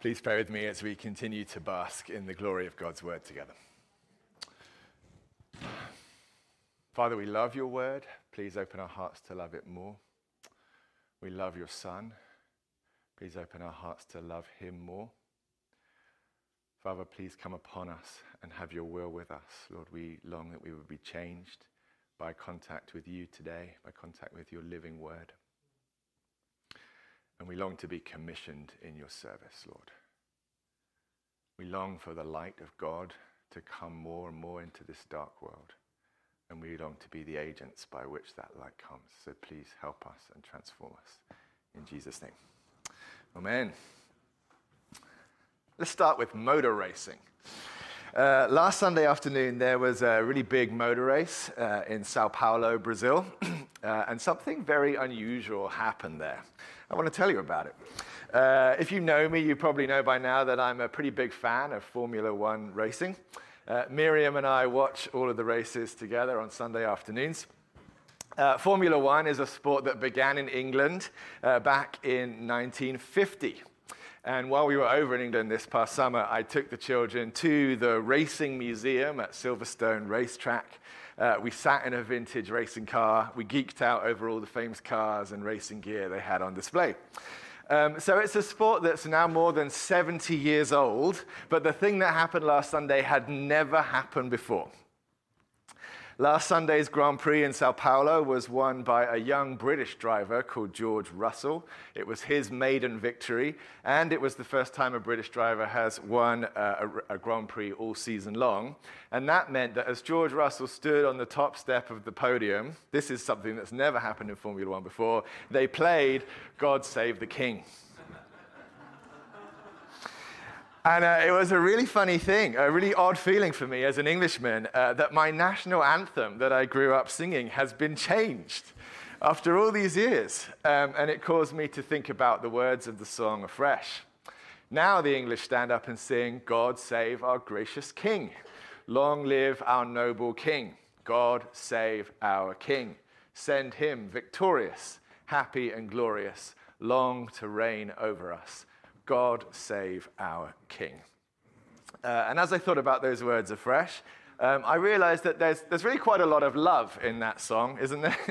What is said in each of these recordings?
Please pray with me as we continue to bask in the glory of God's word together. Father, we love your word. Please open our hearts to love it more. We love your Son. Please open our hearts to love him more. Father, please come upon us and have your will with us. Lord, we long that we would be changed by contact with you today, by contact with your living word. And we long to be commissioned in your service, Lord. We long for the light of God to come more and more into this dark world. And we long to be the agents by which that light comes. So please help us and transform us. In Jesus' name. Amen. Let's start with motor racing. Uh, last Sunday afternoon, there was a really big motor race uh, in Sao Paulo, Brazil, uh, and something very unusual happened there. I want to tell you about it. Uh, if you know me, you probably know by now that I'm a pretty big fan of Formula One racing. Uh, Miriam and I watch all of the races together on Sunday afternoons. Uh, Formula One is a sport that began in England uh, back in 1950. And while we were over in England this past summer, I took the children to the Racing Museum at Silverstone Racetrack. Uh, we sat in a vintage racing car. We geeked out over all the famous cars and racing gear they had on display. Um, so it's a sport that's now more than 70 years old, but the thing that happened last Sunday had never happened before. Last Sunday's Grand Prix in Sao Paulo was won by a young British driver called George Russell. It was his maiden victory, and it was the first time a British driver has won a, a, a, Grand Prix all season long. And that meant that as George Russell stood on the top step of the podium, this is something that's never happened in Formula One before, they played God Save the King. And uh, it was a really funny thing, a really odd feeling for me as an Englishman uh, that my national anthem that I grew up singing has been changed after all these years. Um, and it caused me to think about the words of the song afresh. Now the English stand up and sing, God save our gracious King. Long live our noble King. God save our King. Send him victorious, happy and glorious, long to reign over us. God save our King. Uh, and as I thought about those words afresh, um, I realized that there's, there's really quite a lot of love in that song, isn't there?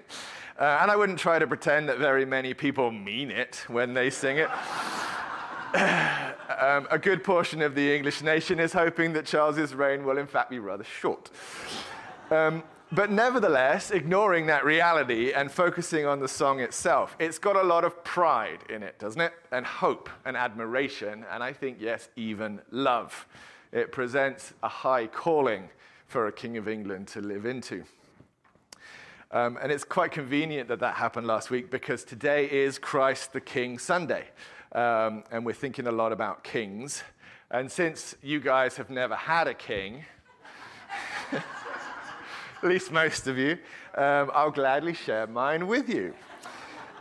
Uh, and I wouldn't try to pretend that very many people mean it when they sing it. um, a good portion of the English nation is hoping that Charles's reign will, in fact, be rather short. Um, but nevertheless, ignoring that reality and focusing on the song itself, it's got a lot of pride in it, doesn't it? And hope and admiration, and I think, yes, even love. It presents a high calling for a King of England to live into. Um, and it's quite convenient that that happened last week because today is Christ the King Sunday. Um, and we're thinking a lot about kings. And since you guys have never had a king, least most of you, um, I'll gladly share mine with you.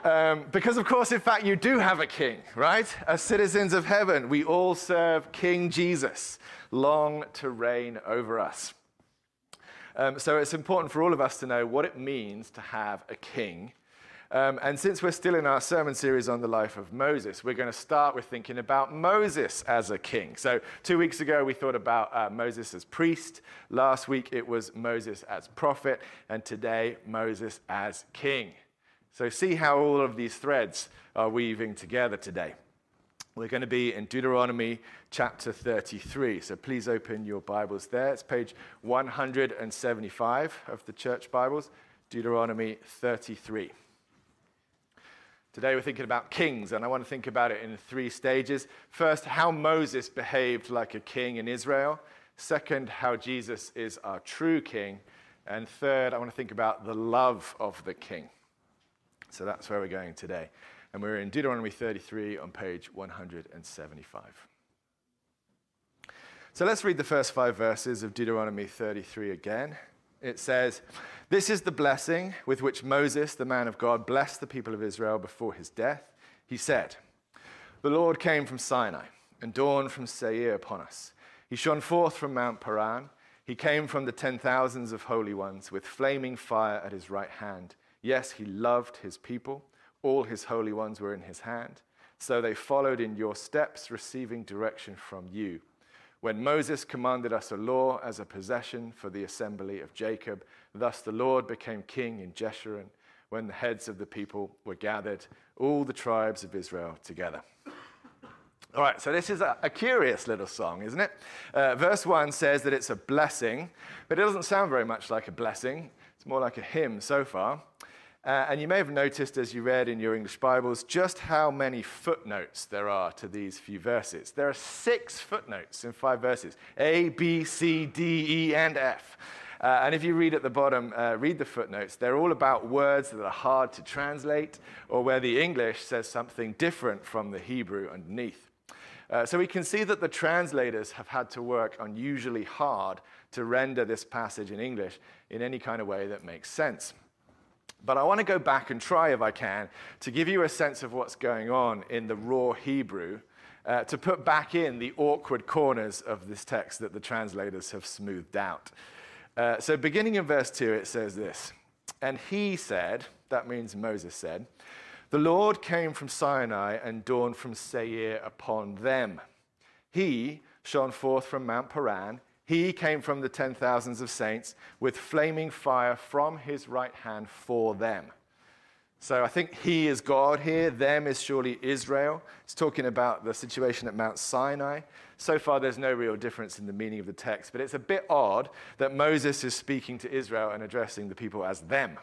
Um, because, of course, in fact, you do have a king, right? As citizens of heaven, we all serve King Jesus, long to reign over us. Um, so it's important for all of us to know what it means to have a king um, and since we're still in our sermon series on the life of Moses, we're going to start with thinking about Moses as a king. So, two weeks ago, we thought about uh, Moses as priest. Last week, it was Moses as prophet. And today, Moses as king. So, see how all of these threads are weaving together today. We're going to be in Deuteronomy chapter 33. So please open your Bibles there. It's page 175 of the church Bibles, Deuteronomy 33. Today we're thinking about kings, and I want to think about it in three stages. First, how Moses behaved like a king in Israel. Second, how Jesus is our true king. And third, I want to think about the love of the king. So that's where we're going today. And we're in Deuteronomy 33 on page 175. So let's read the first five verses of Deuteronomy 33 again. It says, This is the blessing with which Moses, the man of God, blessed the people of Israel before his death. He said, The Lord came from Sinai and dawned from Seir upon us. He shone forth from Mount Paran. He came from the ten thousands of holy ones with flaming fire at his right hand. Yes, he loved his people. All his holy ones were in his hand. So they followed in your steps, receiving direction from you. When Moses commanded us a law as a possession for the assembly of Jacob, thus the Lord became king in Jeshurun when the heads of the people were gathered, all the tribes of Israel together. All right, so this is a, a curious little song, isn't it? Uh, verse 1 says that it's a blessing, but it doesn't sound very much like a blessing. It's more like a hymn so far. Uh, and you may have noticed as you read in your English Bibles just how many footnotes there are to these few verses. There are six footnotes in five verses A, B, C, D, E, and F. Uh, and if you read at the bottom, uh, read the footnotes. They're all about words that are hard to translate or where the English says something different from the Hebrew underneath. Uh, so we can see that the translators have had to work unusually hard to render this passage in English in any kind of way that makes sense. But I want to go back and try, if I can, to give you a sense of what's going on in the raw Hebrew, uh, to put back in the awkward corners of this text that the translators have smoothed out. Uh, so, beginning in verse 2, it says this And he said, that means Moses said, the Lord came from Sinai and dawned from Seir upon them. He shone forth from Mount Paran. He came from the ten thousands of saints with flaming fire from his right hand for them. So I think he is God here. Them is surely Israel. It's talking about the situation at Mount Sinai. So far, there's no real difference in the meaning of the text, but it's a bit odd that Moses is speaking to Israel and addressing the people as them.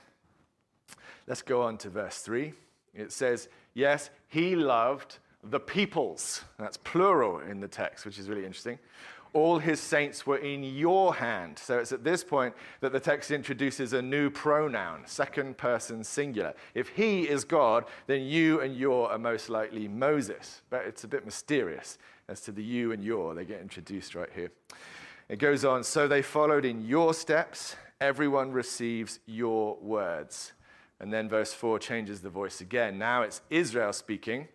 Let's go on to verse 3. It says, yes, he loved the peoples. That's plural in the text, which is really interesting. All his saints were in your hand. So it's at this point that the text introduces a new pronoun, second person singular. If he is God, then you and your are most likely Moses. But it's a bit mysterious as to the you and your. They get introduced right here. It goes on, so they followed in your steps. Everyone receives your words. And then verse 4 changes the voice again. Now it's Israel speaking.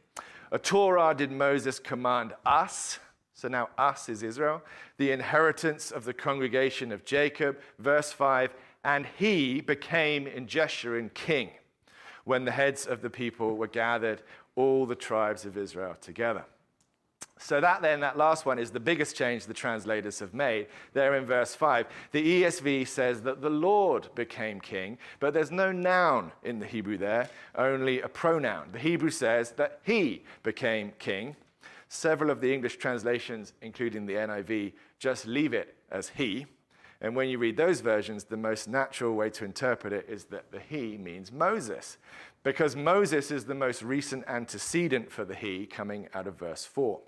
A Torah did Moses command us. So now us is Israel, the inheritance of the congregation of Jacob. Verse 5 And he became in Jeshurun king when the heads of the people were gathered, all the tribes of Israel together. So, that then, that last one is the biggest change the translators have made. There in verse 5, the ESV says that the Lord became king, but there's no noun in the Hebrew there, only a pronoun. The Hebrew says that he became king. Several of the English translations, including the NIV, just leave it as he. And when you read those versions, the most natural way to interpret it is that the he means Moses, because Moses is the most recent antecedent for the he coming out of verse 4.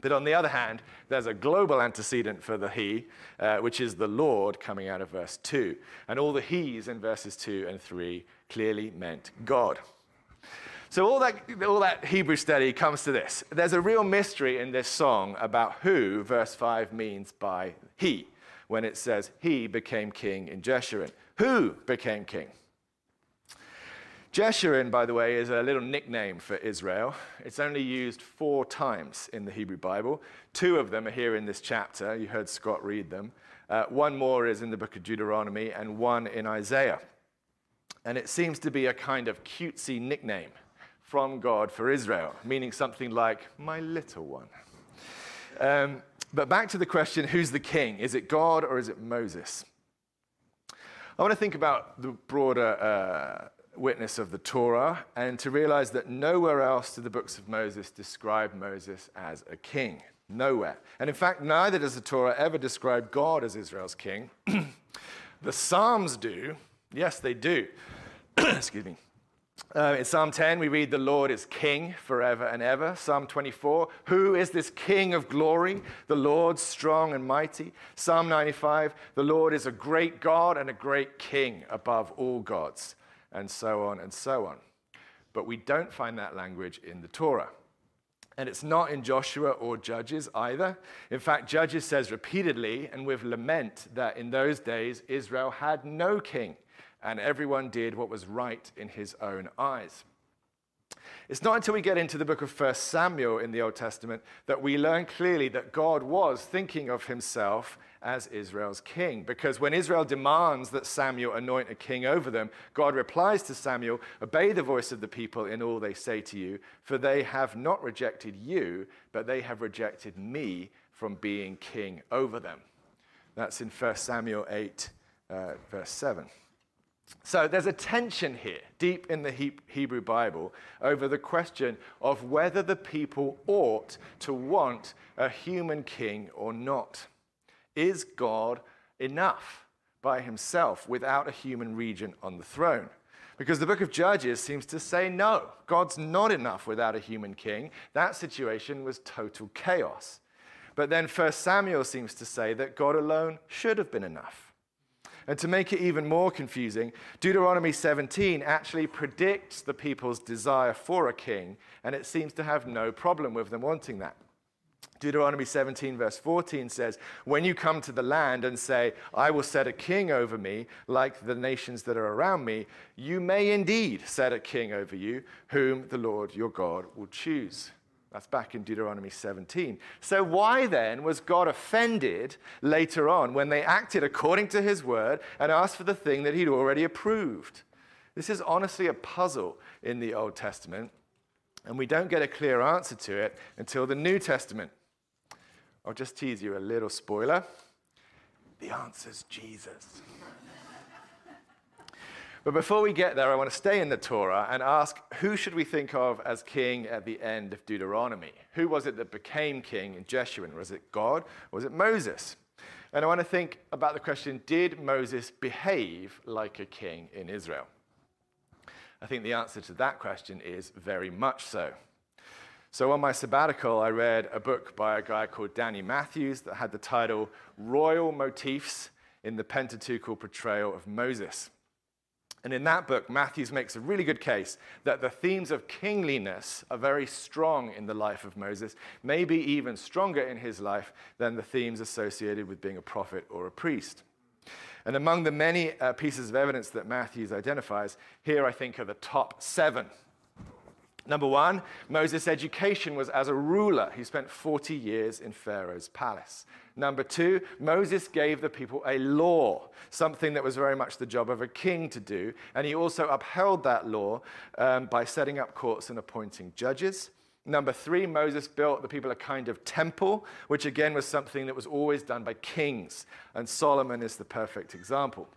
But on the other hand, there's a global antecedent for the he, uh, which is the Lord coming out of verse 2. And all the he's in verses 2 and 3 clearly meant God. So all that, all that Hebrew study comes to this. There's a real mystery in this song about who verse 5 means by he, when it says he became king in Jeshurun. Who became king? Jeshurun, by the way, is a little nickname for Israel. It's only used four times in the Hebrew Bible. Two of them are here in this chapter. You heard Scott read them. Uh, one more is in the book of Deuteronomy, and one in Isaiah. And it seems to be a kind of cutesy nickname from God for Israel, meaning something like, my little one. Um, but back to the question who's the king? Is it God or is it Moses? I want to think about the broader. Uh, witness of the Torah and to realize that nowhere else do the books of Moses describe Moses as a king. Nowhere. And in fact, neither does the Torah ever describe God as Israel's king. the Psalms do. Yes, they do. Excuse me. Uh, in Psalm 10, we read, The Lord is king forever and ever. Psalm 24, Who is this king of glory? The Lord strong and mighty. Psalm 95, The Lord is a great God and a great king above all gods and so on and so on. But we don't find that language in the Torah. And it's not in Joshua or Judges either. In fact, Judges says repeatedly and with lament that in those days Israel had no king and everyone did what was right in his own eyes. It's not until we get into the book of 1 Samuel in the Old Testament that we learn clearly that God was thinking of himself as Israel's king. Because when Israel demands that Samuel anoint a king over them, God replies to Samuel, Obey the voice of the people in all they say to you, for they have not rejected you, but they have rejected me from being king over them. That's in 1 Samuel 8, uh, verse 7. So there's a tension here, deep in the Hebrew Bible, over the question of whether the people ought to want a human king or not. Is God enough by himself without a human regent on the throne? Because the book of Judges seems to say no, God's not enough without a human king. That situation was total chaos. But then 1 Samuel seems to say that God alone should have been enough. And to make it even more confusing, Deuteronomy 17 actually predicts the people's desire for a king, and it seems to have no problem with them wanting that. Deuteronomy 17, verse 14 says, When you come to the land and say, I will set a king over me, like the nations that are around me, you may indeed set a king over you, whom the Lord your God will choose. That's back in Deuteronomy 17. So, why then was God offended later on when they acted according to his word and asked for the thing that he'd already approved? This is honestly a puzzle in the Old Testament, and we don't get a clear answer to it until the New Testament. I'll just tease you a little spoiler. The answer's Jesus. But before we get there, I want to stay in the Torah and ask who should we think of as king at the end of Deuteronomy? Who was it that became king in Jeshurun? Was it God was it Moses? And I want to think about the question did Moses behave like a king in Israel? I think the answer to that question is very much so. So, on my sabbatical, I read a book by a guy called Danny Matthews that had the title Royal Motifs in the Pentateuchal Portrayal of Moses. And in that book, Matthews makes a really good case that the themes of kingliness are very strong in the life of Moses, maybe even stronger in his life than the themes associated with being a prophet or a priest. And among the many uh, pieces of evidence that Matthews identifies, here I think are the top seven Number one, Moses' education was as a ruler. He spent 40 years in Pharaoh's palace. Number two, Moses gave the people a law, something that was very much the job of a king to do. And he also upheld that law um, by setting up courts and appointing judges. Number three, Moses built the people a kind of temple, which again was something that was always done by kings. And Solomon is the perfect example.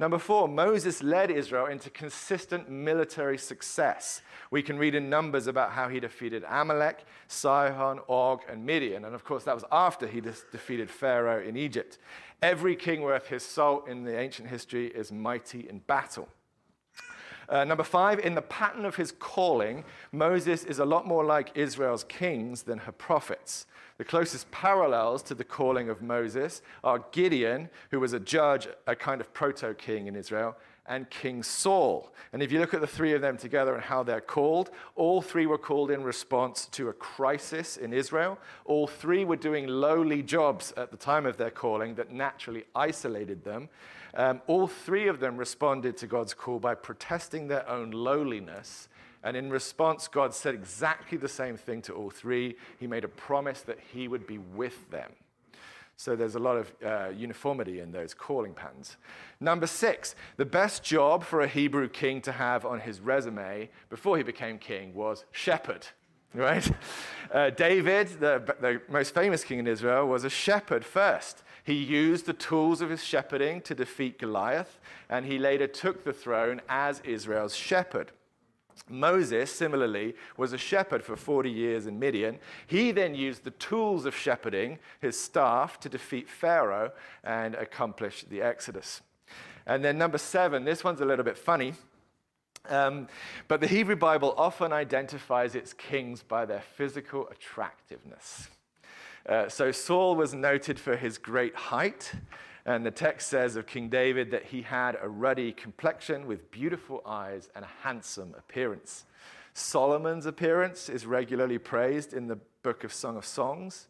Number four, Moses led Israel into consistent military success. We can read in Numbers about how he defeated Amalek, Sihon, Og, and Midian. And of course, that was after he defeated Pharaoh in Egypt. Every king worth his salt in the ancient history is mighty in battle. Uh, number five, in the pattern of his calling, Moses is a lot more like Israel's kings than her prophets. The closest parallels to the calling of Moses are Gideon, who was a judge, a kind of proto king in Israel, and King Saul. And if you look at the three of them together and how they're called, all three were called in response to a crisis in Israel. All three were doing lowly jobs at the time of their calling that naturally isolated them. Um, all three of them responded to God's call by protesting their own lowliness and in response, God said exactly the same thing to all three. He made a promise that He would be with them. So there's a lot of uh, uniformity in those calling patterns. Number six, the best job for a Hebrew king to have on his resume before he became king was shepherd, right? Uh, David, the, the most famous king in Israel, was a shepherd first. He used the tools of his shepherding to defeat Goliath, and he later took the throne as Israel's shepherd. Moses, similarly, was a shepherd for 40 years in Midian. He then used the tools of shepherding, his staff, to defeat Pharaoh and accomplish the Exodus. And then, number seven, this one's a little bit funny. Um, but the Hebrew Bible often identifies its kings by their physical attractiveness. Uh, so Saul was noted for his great height. And the text says of King David that he had a ruddy complexion with beautiful eyes and a handsome appearance. Solomon's appearance is regularly praised in the book of Song of Songs.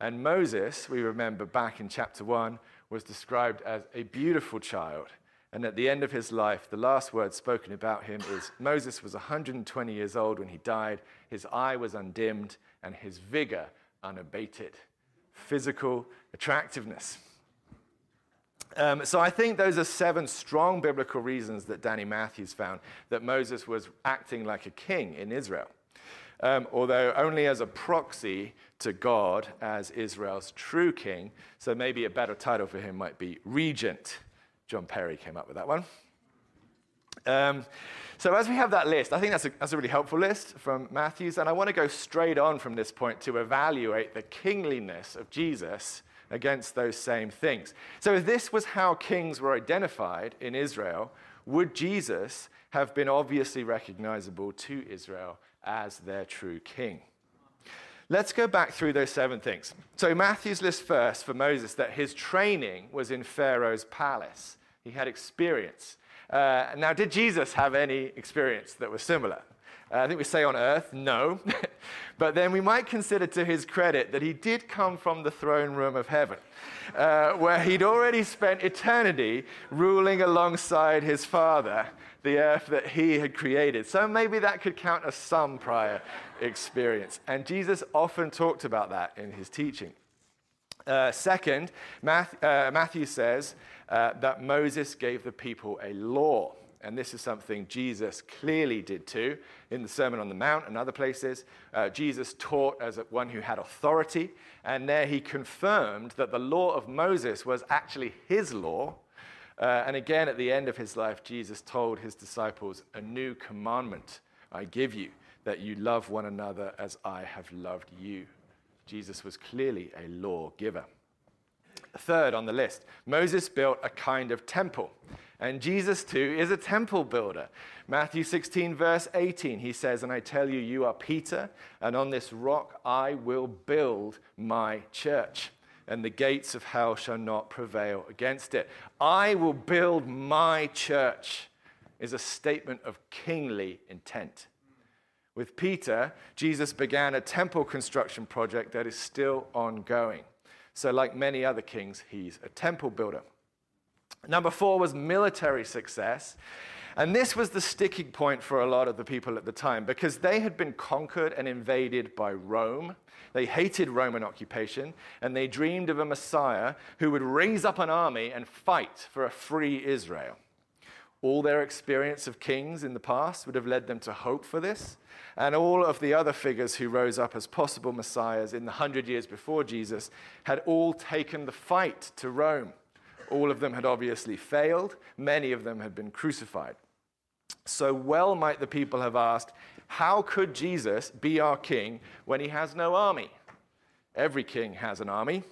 And Moses, we remember back in chapter 1, was described as a beautiful child And at the end of his life, the last word spoken about him is Moses was 120 years old when he died. His eye was undimmed and his vigor unabated. Physical attractiveness. Um, so I think those are seven strong biblical reasons that Danny Matthews found that Moses was acting like a king in Israel. Um, although only as a proxy to God as Israel's true king. So maybe a better title for him might be regent. John Perry came up with that one. Um, so as we have that list, I think that's a, that's a really helpful list from Matthews, and I want to go straight on from this point to evaluate the kingliness of Jesus against those same things. So if this was how kings were identified in Israel, would Jesus have been obviously recognizable to Israel as their true king? Let's go back through those seven things. So Matthews' list first for Moses that his training was in Pharaoh's palace. He had experience. Uh, now, did Jesus have any experience that was similar? Uh, I think we say on earth, no. but then we might consider to his credit that he did come from the throne room of heaven, uh, where he'd already spent eternity ruling alongside his Father, the earth that he had created. So maybe that could count as some prior experience. And Jesus often talked about that in his teaching. Uh, second, uh, Matthew says uh, that Moses gave the people a law. And this is something Jesus clearly did too in the Sermon on the Mount and other places. Uh, Jesus taught as one who had authority, and there he confirmed that the law of Moses was actually his law. Uh, and again, at the end of his life, Jesus told his disciples, A new commandment I give you, that you love one another as I have loved you. Jesus was clearly a lawgiver. Third on the list, Moses built a kind of temple. And Jesus, too, is a temple builder. Matthew 16, verse 18, he says, And I tell you, you are Peter, and on this rock I will build my church, and the gates of hell shall not prevail against it. I will build my church, is a statement of kingly intent. With Peter, Jesus began a temple construction project that is still ongoing. So, like many other kings, he's a temple builder. Number four was military success. And this was the sticking point for a lot of the people at the time because they had been conquered and invaded by Rome. They hated Roman occupation and they dreamed of a Messiah who would raise up an army and fight for a free Israel. All their experience of kings in the past would have led them to hope for this. And all of the other figures who rose up as possible messiahs in the hundred years before Jesus had all taken the fight to Rome. All of them had obviously failed, many of them had been crucified. So well might the people have asked, How could Jesus be our king when he has no army? Every king has an army.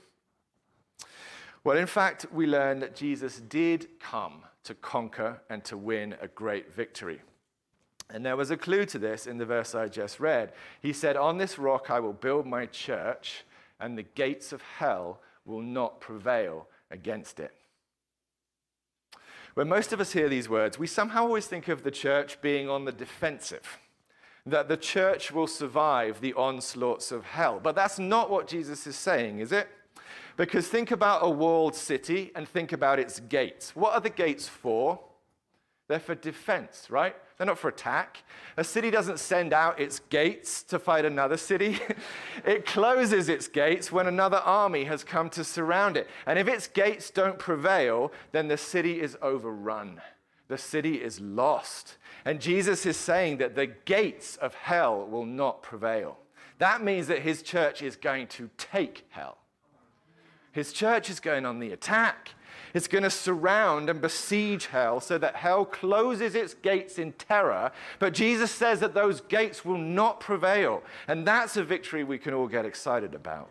Well, in fact, we learn that Jesus did come to conquer and to win a great victory. And there was a clue to this in the verse I just read. He said, On this rock I will build my church, and the gates of hell will not prevail against it. When most of us hear these words, we somehow always think of the church being on the defensive, that the church will survive the onslaughts of hell. But that's not what Jesus is saying, is it? Because think about a walled city and think about its gates. What are the gates for? They're for defense, right? They're not for attack. A city doesn't send out its gates to fight another city. it closes its gates when another army has come to surround it. And if its gates don't prevail, then the city is overrun. The city is lost. And Jesus is saying that the gates of hell will not prevail. That means that his church is going to take hell. His church is going on the attack. It's going to surround and besiege hell so that hell closes its gates in terror. But Jesus says that those gates will not prevail. And that's a victory we can all get excited about.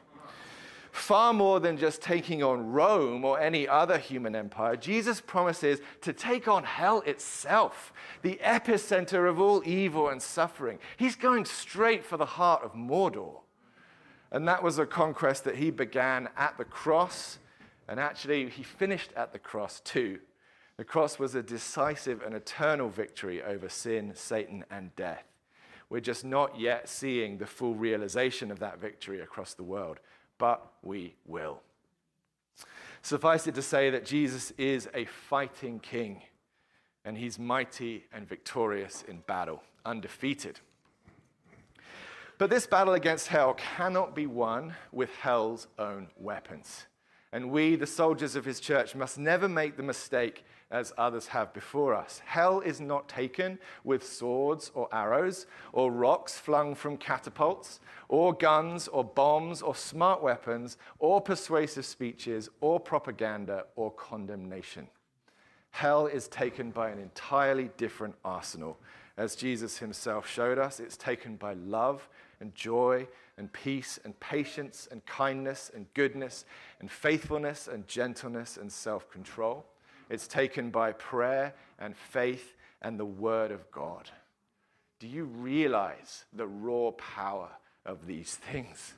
Far more than just taking on Rome or any other human empire, Jesus promises to take on hell itself, the epicenter of all evil and suffering. He's going straight for the heart of Mordor. And that was a conquest that he began at the cross and actually, he finished at the cross too. The cross was a decisive and eternal victory over sin, Satan, and death. We're just not yet seeing the full realization of that victory across the world, but we will. Suffice it to say that Jesus is a fighting king and he's mighty and victorious in battle, undefeated. But this battle against hell cannot be won with hell's own weapons. And we, the soldiers of his church, must never make the mistake as others have before us. Hell is not taken with swords or arrows, or rocks flung from catapults, or guns, or bombs, or smart weapons, or persuasive speeches, or propaganda, or condemnation. Hell is taken by an entirely different arsenal. As Jesus himself showed us, it's taken by love and joy and peace and patience and kindness and goodness and faithfulness and gentleness and self control. It's taken by prayer and faith and the Word of God. Do you realize the raw power of these things?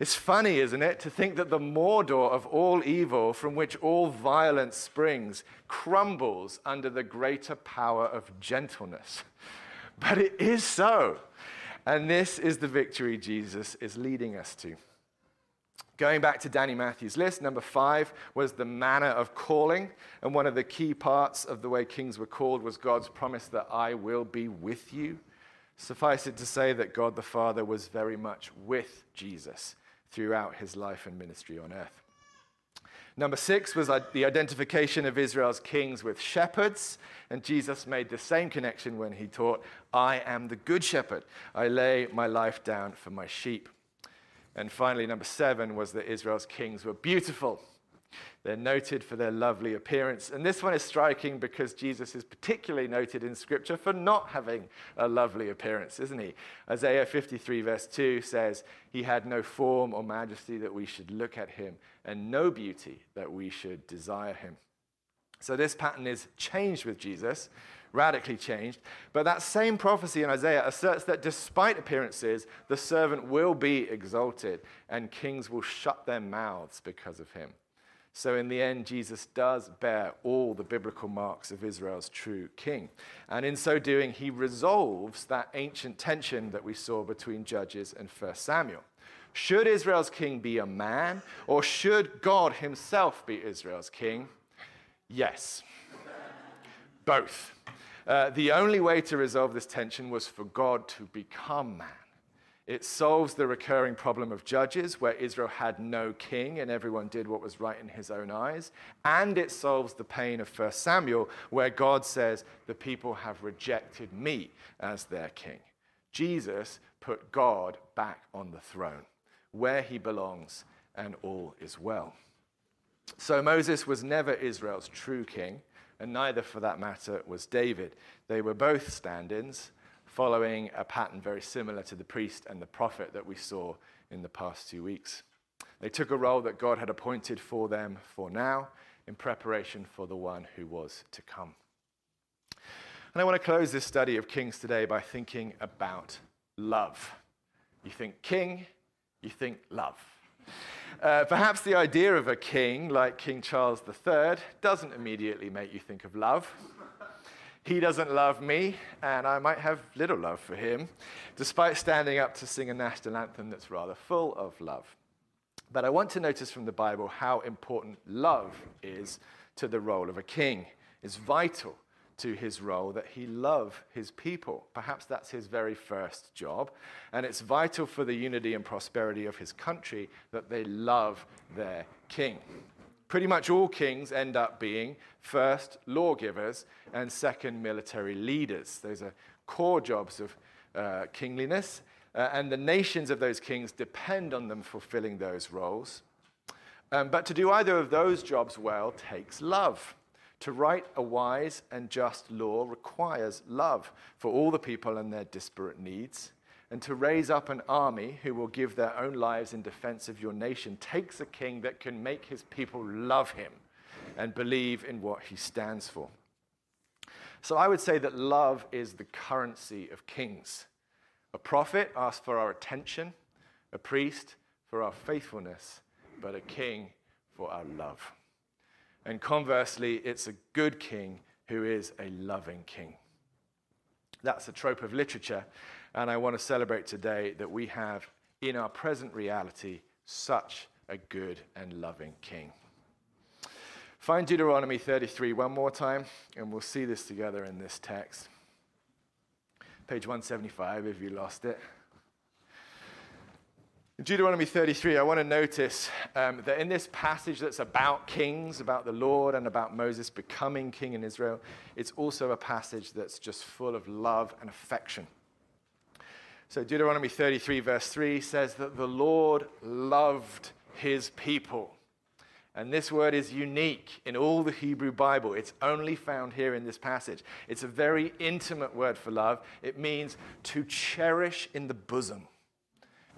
It's funny, isn't it, to think that the Mordor of all evil, from which all violence springs, crumbles under the greater power of gentleness. But it is so. And this is the victory Jesus is leading us to. Going back to Danny Matthews' list, number five was the manner of calling. And one of the key parts of the way kings were called was God's promise that I will be with you. Suffice it to say that God the Father was very much with Jesus throughout his life and ministry on earth. Number six was the identification of Israel's kings with shepherds. And Jesus made the same connection when he taught, I am the good shepherd. I lay my life down for my sheep. And finally, number seven was that Israel's kings were beautiful. They're noted for their lovely appearance. And this one is striking because Jesus is particularly noted in Scripture for not having a lovely appearance, isn't he? Isaiah 53, verse 2 says, He had no form or majesty that we should look at him, and no beauty that we should desire him. So this pattern is changed with Jesus radically changed. But that same prophecy in Isaiah asserts that despite appearances, the servant will be exalted and kings will shut their mouths because of him. So, in the end, Jesus does bear all the biblical marks of Israel's true king. And in so doing, he resolves that ancient tension that we saw between Judges and 1 Samuel. Should Israel's king be a man, or should God himself be Israel's king? Yes. Both. Uh, the only way to resolve this tension was for God to become man. It solves the recurring problem of judges, where Israel had no king and everyone did what was right in his own eyes. And it solves the pain of 1 Samuel, where God says, The people have rejected me as their king. Jesus put God back on the throne, where he belongs, and all is well. So Moses was never Israel's true king and neither, for that matter, was David. They were both stand ins, following a pattern very similar to the priest and the prophet that we saw in the past two weeks. They took a role that God had appointed for them for now, in preparation for the one who was to come. And I want to close this study of kings today by thinking about love. You think king, you think love. Uh, perhaps the idea of a king like King Charles III doesn't immediately make you think of love. He doesn't love me, and I might have little love for him, despite standing up to sing a national anthem that's rather full of love. But I want to notice from the Bible how important love is to the role of a king. It's vital to his role that he love his people. Perhaps that's his very first job. And it's vital for the unity and prosperity of his country that they love their king. Pretty much all kings end up being first lawgivers and second military leaders. Those are core jobs of uh, kingliness. Uh, and the nations of those kings depend on them fulfilling those roles. Um, but to do either of those jobs well takes love. To write a wise and just law requires love for all the people and their disparate needs. And to raise up an army who will give their own lives in defense of your nation takes a king that can make his people love him and believe in what he stands for. So I would say that love is the currency of kings. A prophet asks for our attention, a priest for our faithfulness, but a king for our love. And conversely, it's a good king who is a loving king. That's a trope of literature, and I want to celebrate today that we have in our present reality such a good and loving king. Find Deuteronomy 33 one more time, and we'll see this together in this text. Page 175 if you lost it. In Deuteronomy 33, I want to notice um, that in this passage that's about kings, about the Lord, and about Moses becoming king in Israel, it's also a passage that's just full of love and affection. So, Deuteronomy 33, verse 3 says that the Lord loved his people. And this word is unique in all the Hebrew Bible. It's only found here in this passage. It's a very intimate word for love. It means to cherish in the bosom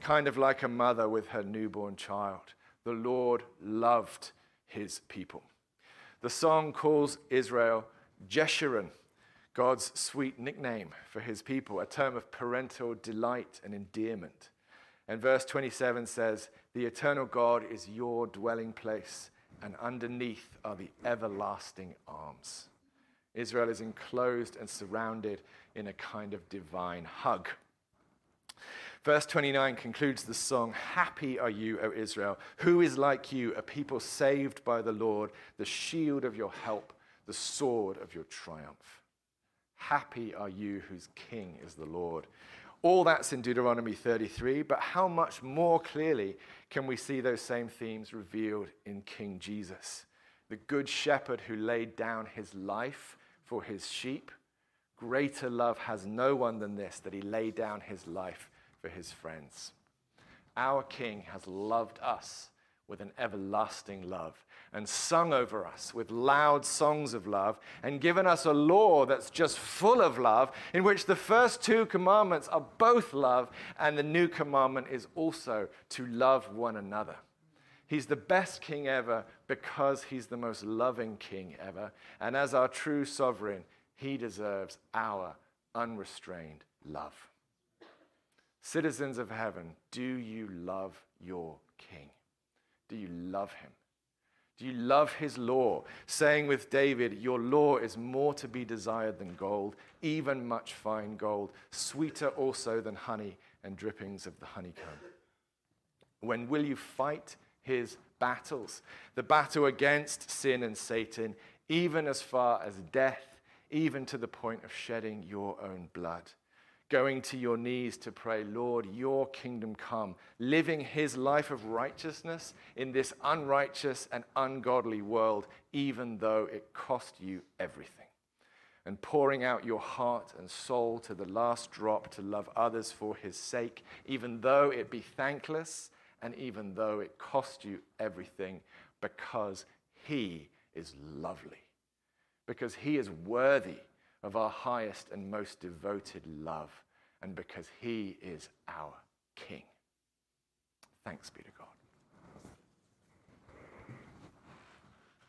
kind of like a mother with her newborn child. The Lord loved his people. The song calls Israel Jeshurun, God's sweet nickname for his people, a term of parental delight and endearment. And verse 27 says, The eternal God is your dwelling place, and underneath are the everlasting arms. Israel is enclosed and surrounded in a kind of divine hug. Verse 29 concludes the song Happy are you, O Israel. Who is like you, a people saved by the Lord, the shield of your help, the sword of your triumph? Happy are you whose king is the Lord. All that's in Deuteronomy 33, but how much more clearly can we see those same themes revealed in King Jesus? The good shepherd who laid down his life for his sheep. Greater love has no one than this, that he laid down his life for his friends. Our King has loved us with an everlasting love and sung over us with loud songs of love and given us a law that's just full of love, in which the first two commandments are both love, and the new commandment is also to love one another. He's the best king ever because he's the most loving king ever. And as our true sovereign, he deserves our unrestrained love. Citizens of heaven, do you love your king? Do you love him? Do you love his law? Saying with David, Your law is more to be desired than gold, even much fine gold, sweeter also than honey and drippings of the honeycomb. When will you fight his battles? The battle against sin and Satan, even as far as death, even to the point of shedding your own blood going to your knees to pray, Lord, your kingdom come, living his life of righteousness in this unrighteous and ungodly world, even though it cost you everything. And pouring out your heart and soul to the last drop to love others for his sake, even though it be thankless and even though it cost you everything, because he is lovely, because he is worthy of our highest and most devoted love, and because he is our King. Thanks be to God.